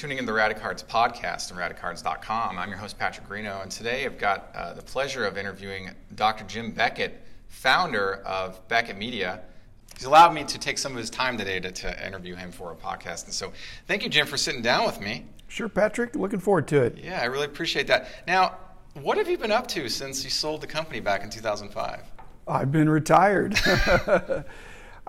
tuning in to the Radicards podcast on radicards.com. I'm your host, Patrick Greeno, and today I've got uh, the pleasure of interviewing Dr. Jim Beckett, founder of Beckett Media. He's allowed me to take some of his time today to, to interview him for a podcast. And so, thank you, Jim, for sitting down with me. Sure, Patrick. Looking forward to it. Yeah, I really appreciate that. Now, what have you been up to since you sold the company back in 2005? I've been retired.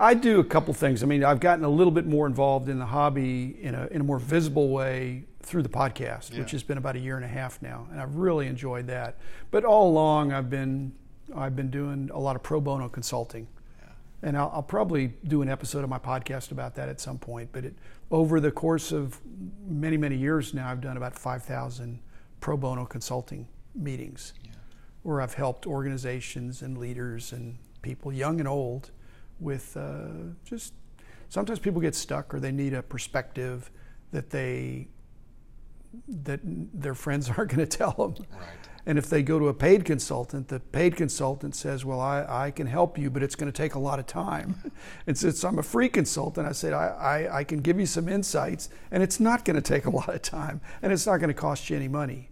I do a couple things. I mean, I've gotten a little bit more involved in the hobby in a, in a more visible way through the podcast, yeah. which has been about a year and a half now, and I've really enjoyed that. But all along, I've been I've been doing a lot of pro bono consulting, yeah. and I'll, I'll, probably do an episode of my podcast about that at some point. But it, over the course of many many years now, I've done about five thousand pro bono consulting meetings, yeah. where I've helped organizations and leaders and people, young and old with uh, just sometimes people get stuck or they need a perspective that they that their friends aren't going to tell them. Right. And if they go to a paid consultant, the paid consultant says, "Well, I, I can help you, but it's going to take a lot of time." and since I'm a free consultant, I said, I, I, I can give you some insights, and it's not going to take a lot of time, and it's not going to cost you any money."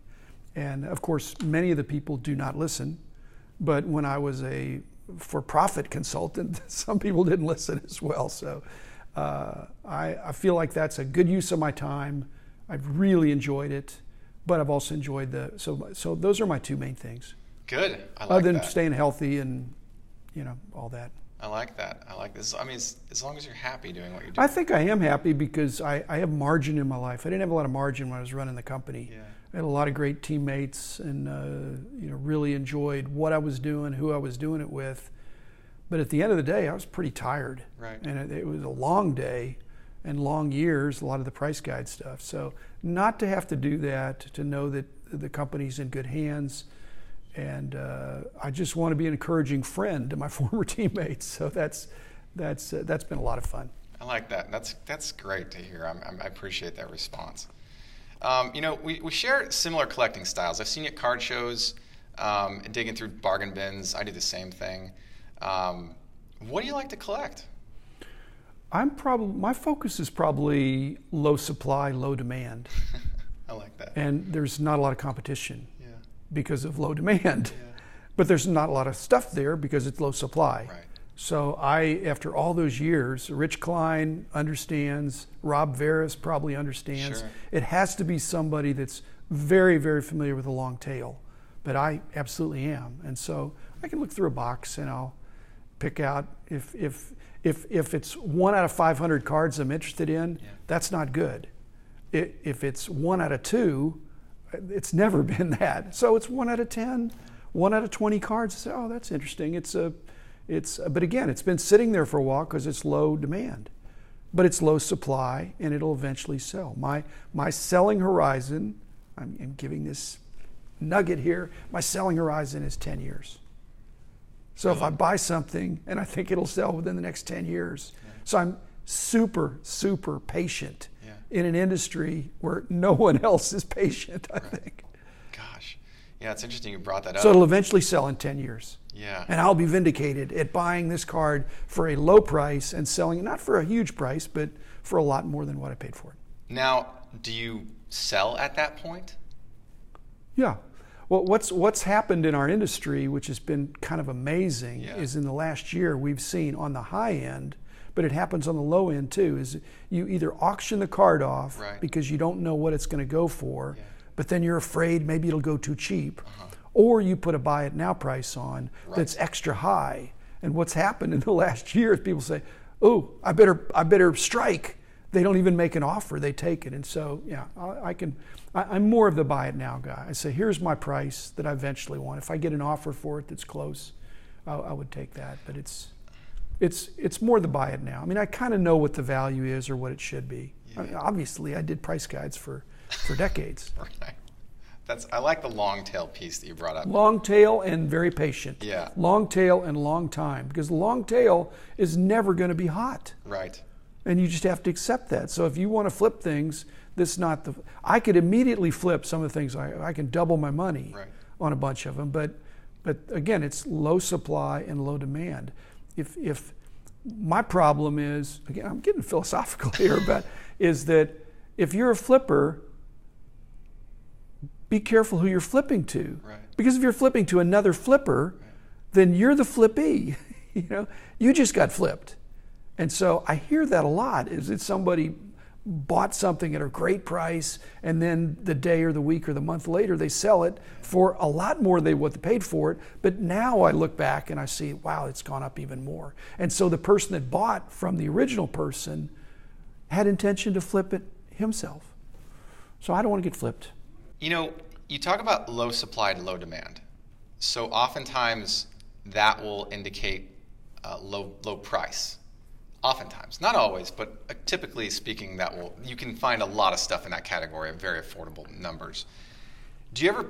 And of course, many of the people do not listen. But when I was a for profit consultant, some people didn't listen as well. So uh, I, I, feel like that's a good use of my time. I've really enjoyed it, but I've also enjoyed the so so those are my two main things. Good. I like Other than that. staying healthy and you know all that. I like that. I like this. I mean, as long as you're happy doing what you're doing. I think I am happy because I, I have margin in my life. I didn't have a lot of margin when I was running the company. Yeah. I had a lot of great teammates and uh, you know really enjoyed what I was doing, who I was doing it with. But at the end of the day, I was pretty tired. Right. And it, it was a long day and long years, a lot of the price guide stuff. So not to have to do that, to know that the company's in good hands. And uh, I just want to be an encouraging friend to my former teammates. So that's that's uh, that's been a lot of fun. I like that. That's that's great to hear. I'm, I'm, i appreciate that response. Um, you know, we, we share similar collecting styles. I've seen you at card shows, um, digging through bargain bins. I do the same thing. Um, what do you like to collect? I'm probably my focus is probably low supply, low demand. I like that. And there's not a lot of competition yeah. because of low demand. Yeah. But there's not a lot of stuff there because it's low supply. Right. So I, after all those years, Rich Klein understands, Rob Veris probably understands. Sure. It has to be somebody that's very, very familiar with the long tail. But I absolutely am. And so I can look through a box and I'll pick out if if if if it's one out of 500 cards I'm interested in, yeah. that's not good. It, if it's one out of two, it's never been that. So it's one out of 10, one out of 20 cards. Say, oh, that's interesting. It's a it's, but again, it's been sitting there for a while because it's low demand, but it's low supply and it'll eventually sell. My, my selling horizon, I'm, I'm giving this nugget here, my selling horizon is 10 years. So if I buy something and I think it'll sell within the next 10 years, yeah. so I'm super, super patient yeah. in an industry where no one else is patient, I right. think. Gosh. Yeah, it's interesting you brought that up. So it'll eventually sell in 10 years. Yeah. And I'll be vindicated at buying this card for a low price and selling it not for a huge price, but for a lot more than what I paid for it. Now, do you sell at that point? Yeah. Well, what's what's happened in our industry, which has been kind of amazing, yeah. is in the last year we've seen on the high end, but it happens on the low end too. Is you either auction the card off right. because you don't know what it's going to go for, yeah. But then you're afraid maybe it'll go too cheap. Uh-huh or you put a buy it now price on right. that's extra high. And what's happened in the last year is people say, "Oh, I better I better strike." They don't even make an offer; they take it. And so, yeah, I, I can. I, am more of the buy it now guy. I say, "Here's my price that I eventually want. If I get an offer for it that's close, I, I would take that." But it's it's it's more the buy it now. I mean, I kind of know what the value is or what it should be. Yeah. I mean, obviously, I did price guides for for decades. right. That's I like the long tail piece that you brought up. Long tail and very patient. Yeah. Long tail and long time because the long tail is never going to be hot. Right. And you just have to accept that. So if you want to flip things, this not the. I could immediately flip some of the things. I I can double my money right. on a bunch of them, but but again, it's low supply and low demand. If if my problem is again, I'm getting philosophical here, but is that if you're a flipper, be careful who you're flipping to. Right. Because if you're flipping to another flipper, then you're the flippee. you know, you just got flipped. And so I hear that a lot. Is it somebody bought something at a great price and then the day or the week or the month later they sell it for a lot more than what they paid for it but now i look back and i see wow it's gone up even more and so the person that bought from the original person had intention to flip it himself so i don't want to get flipped You know, you talk about low supply and low demand. So oftentimes that will indicate uh, low low price. Oftentimes, not always, but uh, typically speaking, that will you can find a lot of stuff in that category of very affordable numbers. Do you ever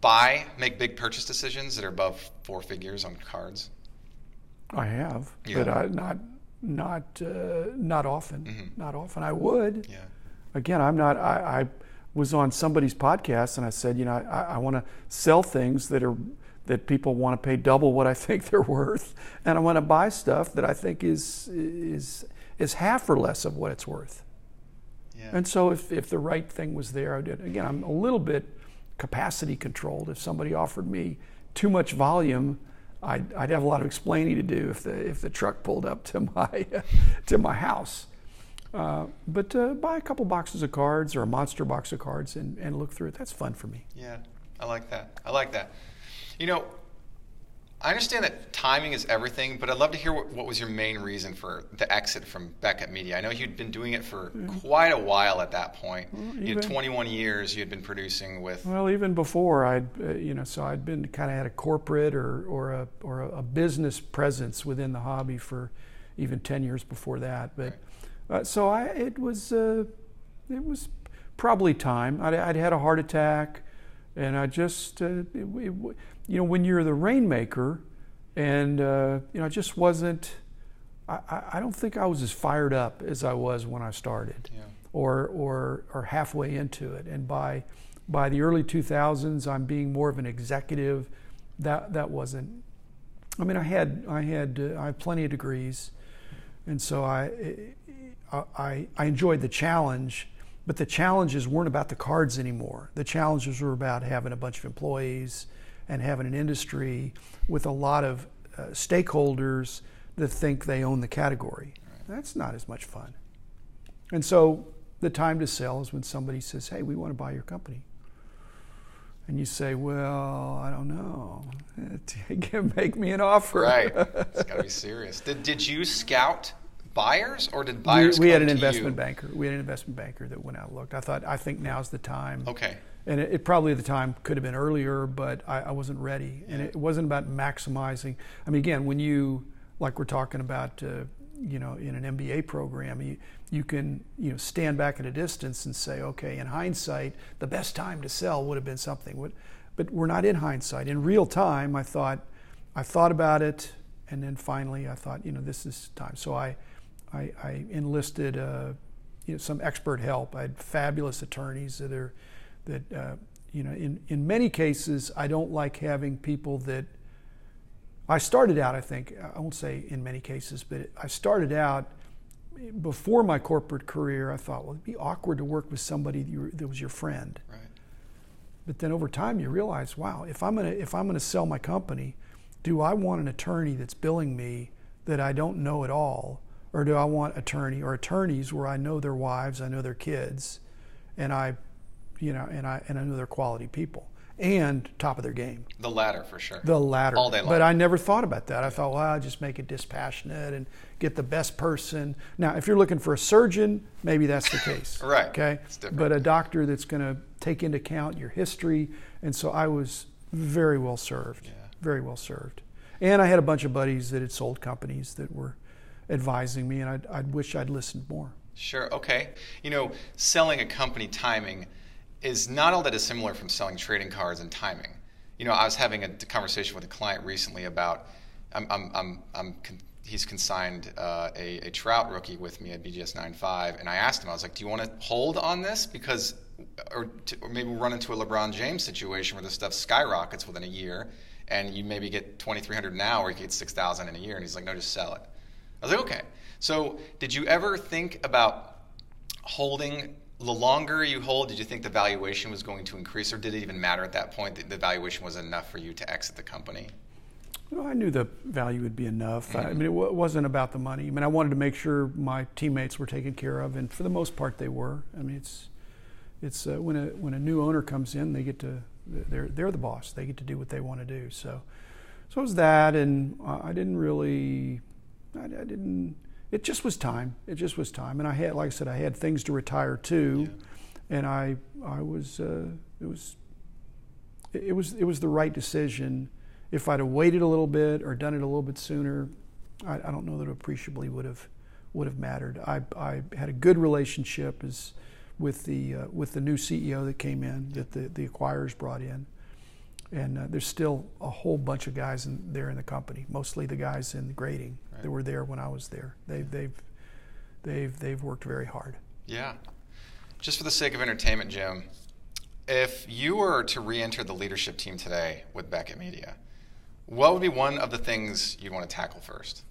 buy make big purchase decisions that are above four figures on cards? i have Yeah. but I, not not uh, not often not often i would Yeah. again, I'm not. I, I was on somebody's podcast and I said, you know, I, I want to sell things that are that people want to pay double what I think they're worth, and I want to buy stuff that I think is is is half or less of what it's worth. Yeah. And so, if if the right thing was there, I did. Again, I'm a little bit capacity controlled. If somebody offered me too much volume. I'd, I'd have a lot of explaining to do if the if the truck pulled up to my to my house. Uh, but uh, buy a couple boxes of cards or a monster box of cards and, and look through it. That's fun for me. Yeah, I like that. I like that. You know, I understand that timing is everything, but I'd love to hear what, what was your main reason for the exit from Beckett Media. I know you'd been doing it for quite a while at that point. you had even- 21 years you had been producing with. Well, even before I'd, uh, you know, so I'd been kind of had a corporate or, or a or a business presence within the hobby for even ten years before that. But uh, so I, it was, uh, it was probably time. I'd, I'd had a heart attack, and I just, uh, it, it, you know, when you're the rainmaker, and uh, you know, I just wasn't. I, I- don't think I was as fired up as I was when I started Yeah. or, or, or halfway into it. And by, by the early 2000s, I'm being more of an executive. That, that wasn't, I mean, I had, I had, uh, I have plenty of degrees. And so I, I, I enjoyed the challenge, but the challenges weren't about the cards anymore. The challenges were about having a bunch of employees and having an industry with a lot of uh, stakeholders that think they own the category. That's not as much fun. And so the time to sell is when somebody says, Hey, we want to buy your company. And you say, Well, I don't know. Make me an offer. Right. it's got to be serious. Did, did you scout buyers or did buyers we, we had an investment you? banker. We had an investment banker that went out and looked. I thought, I think now's the time. Okay. And it, it probably the time could have been earlier, but I, I wasn't ready. And it wasn't about maximizing. I mean, again, when you, like we're talking about, uh, you know, in an MBA program, you, you can, you know, stand back at a distance and say, okay, in hindsight, the best time to sell would have been something. But we're not in hindsight. In real time, I thought, I thought about it, and then finally, I thought, you know, this is time. So I, I, I enlisted, uh, you know, some expert help. I had fabulous attorneys that are, that, uh, you know, in, in many cases, I don't like having people that. I started out, I think, I won't say in many cases, but I started out before my corporate career. I thought, well, it'd be awkward to work with somebody that, you were, that was your friend. Right. But then over time, you realize, wow, if I'm gonna if I'm gonna sell my company, do I want an attorney that's billing me that I don't know at all, or do I want attorney or attorneys where I know their wives, I know their kids, and I, you know, and I and I know they're quality people and top of their game. The latter for sure. The latter. All day long. But I never thought about that. I thought, well, I'll just make it dispassionate and get the best person. Now, if you're looking for a surgeon, maybe that's the case. Right. Okay. But a doctor that's going to take into account your history. And so I was very well served. Yeah. Very well served. And I had a bunch of buddies that had sold companies that were advising me, and I'd, I'd wish I'd listened more. Sure. Okay. You know, selling a company timing is not all that dissimilar from selling trading cards and timing. You know, I was having a conversation with a client recently about I'm, I'm, I'm, I'm he's consigned uh, a, a Trout rookie with me at BGS 95, and I asked him, I was like, do you want to hold on this because, or, to, or maybe we'll run into a LeBron James situation where this stuff skyrockets within a year, and you maybe get 2,300 now, or you get 6,000 in a year, and he's like, no, just sell it. I was like, okay. So, did you ever think about holding the longer you hold, did you think the valuation was going to increase, or did it even matter at that point that the valuation was enough for you to exit the company? Well, I knew the value would be enough. Mm-hmm. I mean, it w- wasn't about the money. I mean, I wanted to make sure my teammates were taken care of, and for the most part, they were. I mean, it's it's uh, when a when a new owner comes in, they get to they're they're the boss. They get to do what they want to do. So, so it was that, and I didn't really, I, I didn't it just was time. It just was time, and I had, like I said, I had things to retire to, yeah. and I, I was, uh, it was, it was, it was the right decision. If I'd have waited a little bit or done it a little bit sooner, I, I don't know that it appreciably would have, would have mattered. I, I had a good relationship as, with the, uh, with the new CEO that came in, that the, the acquirers brought in and uh, there's still a whole bunch of guys in, there in the company. Mostly the guys in the grading right. that were there when I was there. They've they've they've they've worked very hard. Yeah. Just for the sake of entertainment, Jim, if you were to re-enter the leadership team today with Beckett Media, what would be one of the things you'd want to tackle first?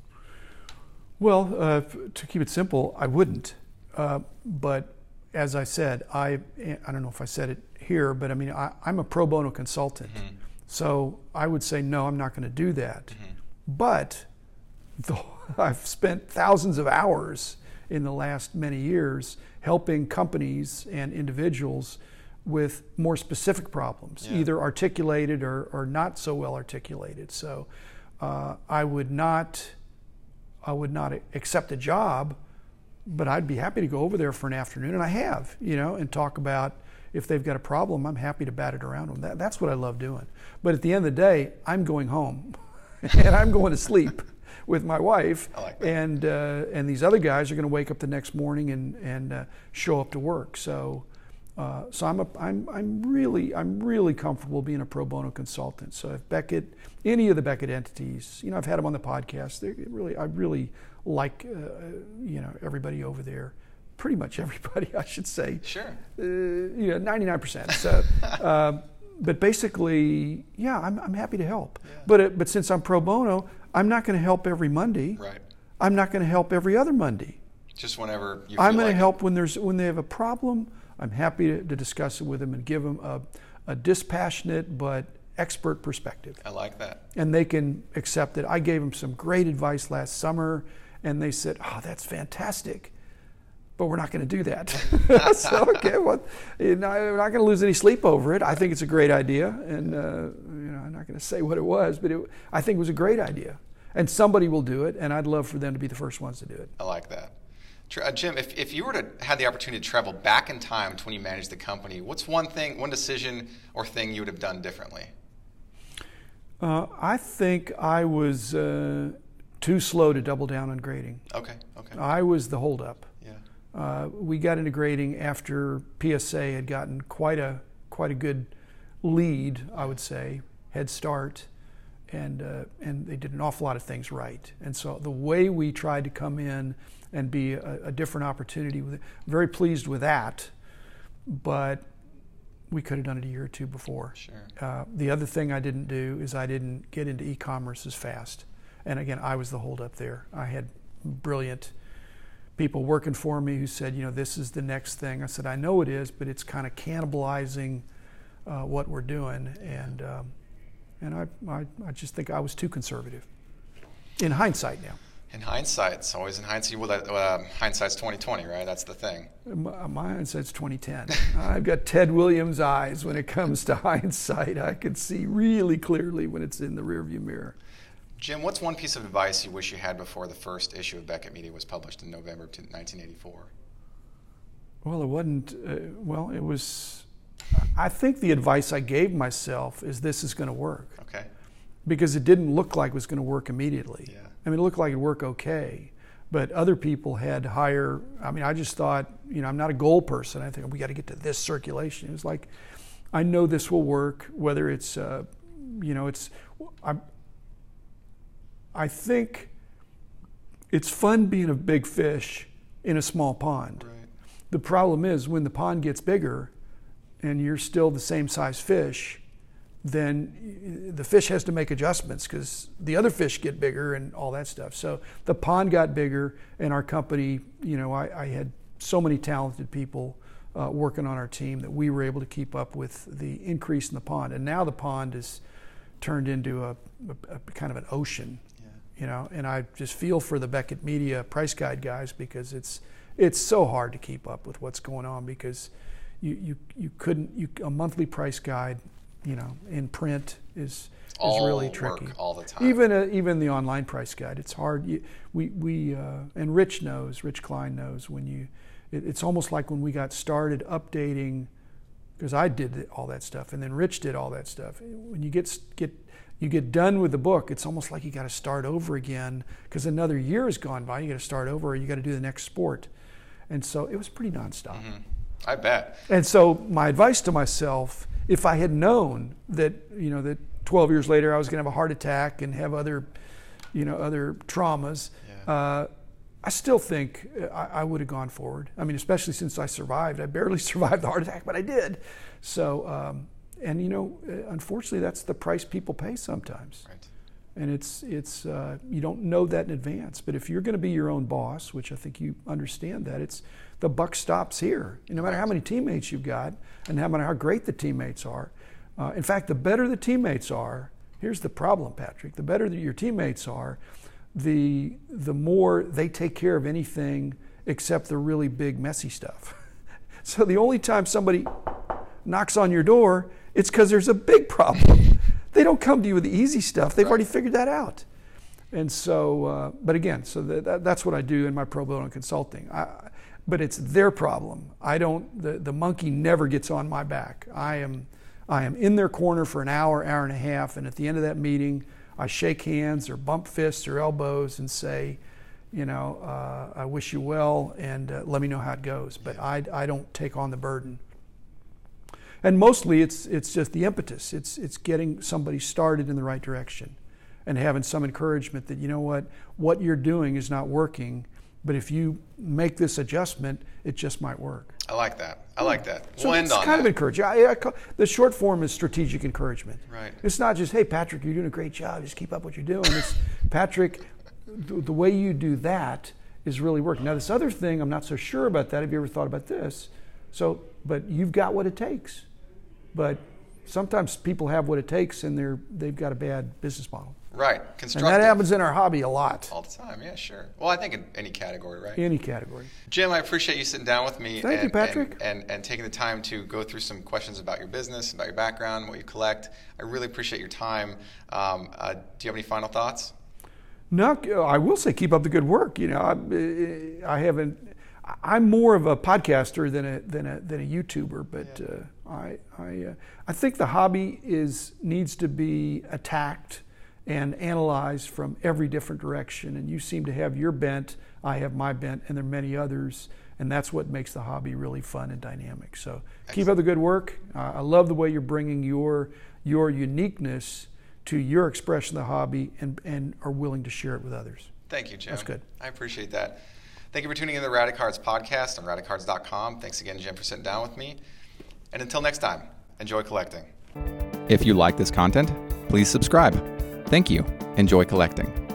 Well, uh, to keep it simple, I wouldn't. Uh, but as I said, I I don't know if I said it here, but I mean, I, am a pro bono consultant. Mm-hmm. So I would say, no, I'm not going to do that. Mm-hmm. But though I've spent thousands of hours in the last many years helping companies and individuals with more specific problems, yeah. either articulated or, or not so well articulated. So uh, I would not, I would not accept a job, but I'd be happy to go over there for an afternoon, and I have, you know, and talk about if they've got a problem, I'm happy to bat it around them. That, that's what I love doing. But at the end of the day, I'm going home and I'm going to sleep with my wife. Like and, uh, and these other guys are going to wake up the next morning and, and uh, show up to work. So, uh, so I'm, a, I'm, I'm, really, I'm really comfortable being a pro bono consultant. So if Beckett, any of the Beckett entities, you know, I've had them on the podcast. They really, I really like, uh, you know, everybody over there pretty much everybody, I should say. Sure. Uh, you know, 99%. So, uh, but basically, yeah, I'm, I'm happy to help. Yeah. But, it, but since I'm pro bono, I'm not going to help every Monday. Right. I'm not going to help every other Monday. Just whenever you I'm going like to help when there's when they have a problem. I'm happy to, to discuss it with them and give them a, a dispassionate but expert perspective. I like that. And they can accept it. I gave them some great advice last summer, and they said, "Oh, that's fantastic." But we're not going to do that. so, okay, well, you know, we're not going to lose any sleep over it. I think it's a great idea, and uh, you know, I'm not going to say what it was, but it, I think it was a great idea, and somebody will do it, and I'd love for them to be the first ones to do it. I like that. Uh, Jim, if, if you were to have the opportunity to travel back in time to when you managed the company, what's one thing, one decision or thing you would have done differently? Uh, I think I was uh, too slow to double down on grading. Okay, okay. I was the holdup. Uh, we got into grading after PSA had gotten quite a quite a good lead, I would say, head start, and uh, and they did an awful lot of things right. And so the way we tried to come in and be a, a different opportunity, with it, very pleased with that, but we could have done it a year or two before. Sure. Uh, the other thing I didn't do is I didn't get into e-commerce as fast, and again I was the holdup there. I had brilliant people working for me who said, you know, this is the next thing. I said, I know it is, but it's kind of cannibalizing uh, what we're doing, and um, and I, I I just think I was too conservative. In hindsight, now. In hindsight, it's always in hindsight. Well, uh, hindsight's twenty twenty, right? That's the thing. My, my hindsight's twenty ten. I've got Ted Williams eyes when it comes to hindsight. I can see really clearly when it's in the rearview mirror. Jim, what's one piece of advice you wish you had before the first issue of Beckett Media was published in November of 1984? Well, it wasn't, uh, well, it was, I think the advice I gave myself is this is going to work. Okay. Because it didn't look like it was going to work immediately. Yeah. I mean, it looked like it'd work okay. But other people had higher, I mean, I just thought, you know, I'm not a goal person. I think we got to get to this circulation. It was like, I know this will work, whether it's, uh, you know, it's, I'm, I think it's fun being a big fish in a small pond. Right. The problem is when the pond gets bigger and you're still the same size fish, then the fish has to make adjustments because the other fish get bigger and all that stuff. So the pond got bigger, and our company, you know, I, I had so many talented people uh, working on our team that we were able to keep up with the increase in the pond. And now the pond is turned into a, a, a kind of an ocean. You know. And I just feel for the Beckett Media price guide guys because it's it's so hard to keep up with what's going on because you you, you couldn't you, a monthly price guide, you know, in print is all is really tricky all the time. Even a, even the online price guide, it's hard. You, we we uh, and Rich knows, Rich Klein knows when you. It, it's almost like when we got started updating, because I did all that stuff, and then Rich did all that stuff. When you get get you get done with the book, it's almost like you got to start over again because another year has gone by. You got to start over, or you got to do the next sport, and so it was pretty nonstop. Mm-hmm. I bet. And so my advice to myself, if I had known that you know that 12 years later I was going to have a heart attack and have other, you know, other traumas. Yeah. Uh, I still think I, I would have gone forward. I mean, especially since I survived. I barely survived the heart attack, but I did. So, um, and you know, uh, unfortunately, that's the price people pay sometimes. Right. And it's it's uh, you don't know that in advance. But if you're going to be your own boss, which I think you understand that, it's the buck stops here. no matter how many teammates you've got, and no matter how great the teammates are, uh, in fact, the better the teammates are, here's the problem, Patrick. The better that your teammates are, the the more they take care of anything except the really big messy stuff. so the only time somebody knocks on your door, it's because there's a big problem. they don't come to you with the easy stuff. They've right. already figured that out. And so, uh, but again, so that, that's what I do in my pro bono consulting. I, but it's their problem. I don't. The, the monkey never gets on my back. I am I am in their corner for an hour, hour and a half, and at the end of that meeting, I shake hands or bump fists or elbows and say, you know, uh, I wish you well and uh, let me know how it goes. But I, I don't take on the burden. And mostly it's, it's just the impetus. It's, it's getting somebody started in the right direction and having some encouragement that, you know what, what you're doing is not working but if you make this adjustment, it just might work. I like that. I like that. So we'll it's kind that. of encouraging. I, I, the short form is strategic encouragement. Right. It's not just, hey, Patrick, you're doing a great job. Just keep up what you're doing. It's, Patrick, the, the way you do that is really working. Now, this other thing, I'm not so sure about that. Have you ever thought about this? So, but you've got what it takes. But sometimes people have what it takes and they're, they've got a bad business model. Right. And that happens in our hobby a lot. All the time, yeah, sure. Well, I think in any category, right? Any category. Jim, I appreciate you sitting down with me. Thank and, you, Patrick. And, and, and, taking the time to go through some questions about your business, about your background, what you collect. I really appreciate your time. Um, uh, do you have any final thoughts? No, I will say keep up the good work. You know, I, I haven't. I'm more of a podcaster than a than a than a YouTuber, but yeah. uh, I I uh, I think the hobby is needs to be attacked and analyzed from every different direction. And you seem to have your bent, I have my bent, and there are many others. And that's what makes the hobby really fun and dynamic. So Excellent. keep up the good work. Uh, I love the way you're bringing your your uniqueness to your expression of the hobby and, and are willing to share it with others. Thank you, Jim. That's good. I appreciate that. Thank you for tuning in to the Radicards podcast on radicards.com. Thanks again, Jim, for sitting down with me. And until next time, enjoy collecting. If you like this content, please subscribe. Thank you. Enjoy collecting.